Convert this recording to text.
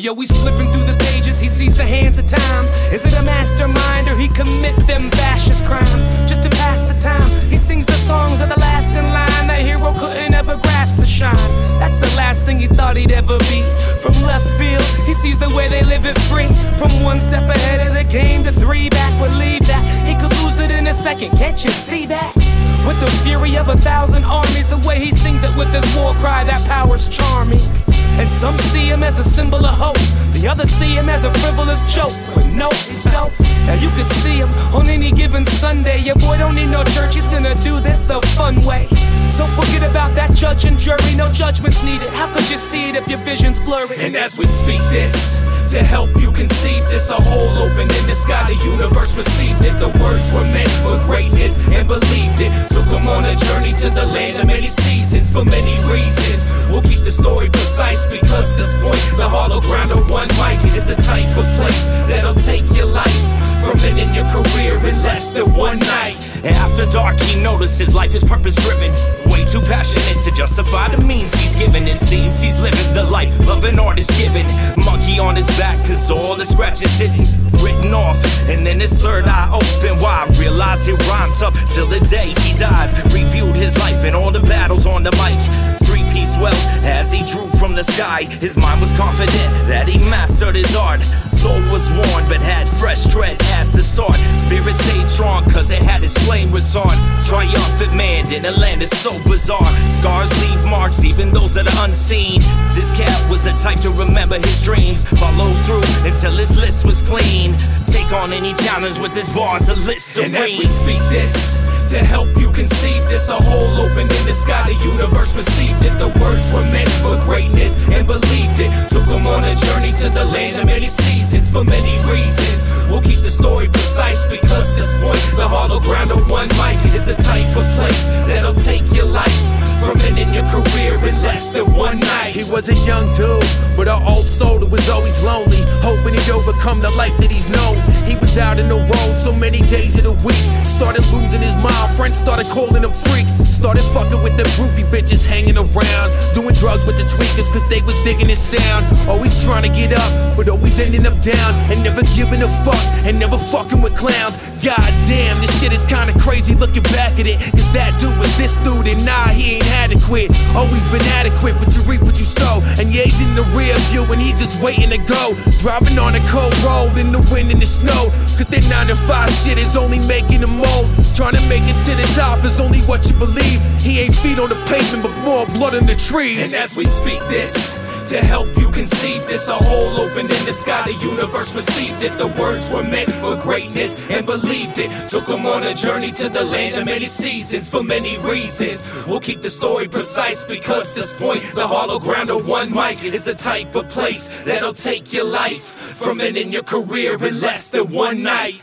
yo, he's flipping through the pages, he sees the hands of time. Is it a mastermind or he commit them fascist crimes? Just to pass the time, he sings the songs of the last in line. That hero couldn't ever grasp the shine. That's the last thing he thought he'd ever be. From left field, he sees the way they live it free. From one step ahead of the game to three back, would leave that. He could lose it in a second, can't you see that? With the fury of a thousand armies, the way he sings it with his war cry, that power's charming. Some see him as a symbol of hope, the others see him as a frivolous joke. But no, he's dope. Now you could see him on any given Sunday. Your boy don't need no church, he's gonna do this the fun way. So forget about that judge and jury, no judgments needed. How could you see it if your vision's blurry? And as we speak this, to help you conceive this, a hole opened in the sky, the universe received it. The words were meant for greatness and believed it. Took him on a journey to the land of many for many reasons. We'll keep the story precise because this point, the hollow ground of one mic is the type of place that'll take your life from ending your career in less than one night. And After dark, he notices life is purpose driven. Way too passionate to justify the means he's given. It seems he's living the life of an artist given. Monkey on his back, cause all the scratches hidden, written off. And then his third eye open wide. Realized he rhymed up till the day he dies. Reviewed his life and all the battles on the mic. Wealth as he drew from the sky. His mind was confident that he mastered his art. Soul was worn but had fresh tread at the start. Spirit stayed strong cause it had its flame retard. Triumphant man in a land that's so bizarre. Scars leave marks, even those that are unseen. This cat was the type to remember his dreams. Follow through until his list was clean. Take on any challenge with his bars, a list And as we speak this, to help you conceive this, a hole opened in the sky, the universe received it. The words were meant for greatness and believed it. Took them on a journey to the land of many seasons for many reasons. We'll keep the story precise because this point, the hollow ground of one mic is the type of place that'll take your life from ending your career in less than one night. He was a young dude, but an old soul that was always lonely, hoping he'd overcome the life that he's known. He was out in the road so many days of the week, started losing his mind. Friends started calling him freak, started fucking with the groupie bitches hanging around, doing drugs with the tweakers cause they was digging his sound. Always trying to get up, but always ending up down, and never giving a fuck, and never fucking with clowns. God damn, this shit is kinda crazy looking back at it, cause that dude was this dude, and nah, he ain't adequate. Always been adequate, but you reap what you sow. In the rear view and he just waiting to go. Driving on a cold road in the wind and the snow. Cause that 9 to 5 shit is only making him old. Trying to make it to the top is only what you believe. He ain't feet on the pavement, but more blood in the trees. And as we speak this, to help you conceive this, a hole opened in the sky, the universe received it. The words were meant for greatness and believed it. Took him on a journey to the land of many seasons for many reasons. We'll keep the story precise because this point, the hollow ground of one mic is the type of place that'll take your life from ending your career in less than one night.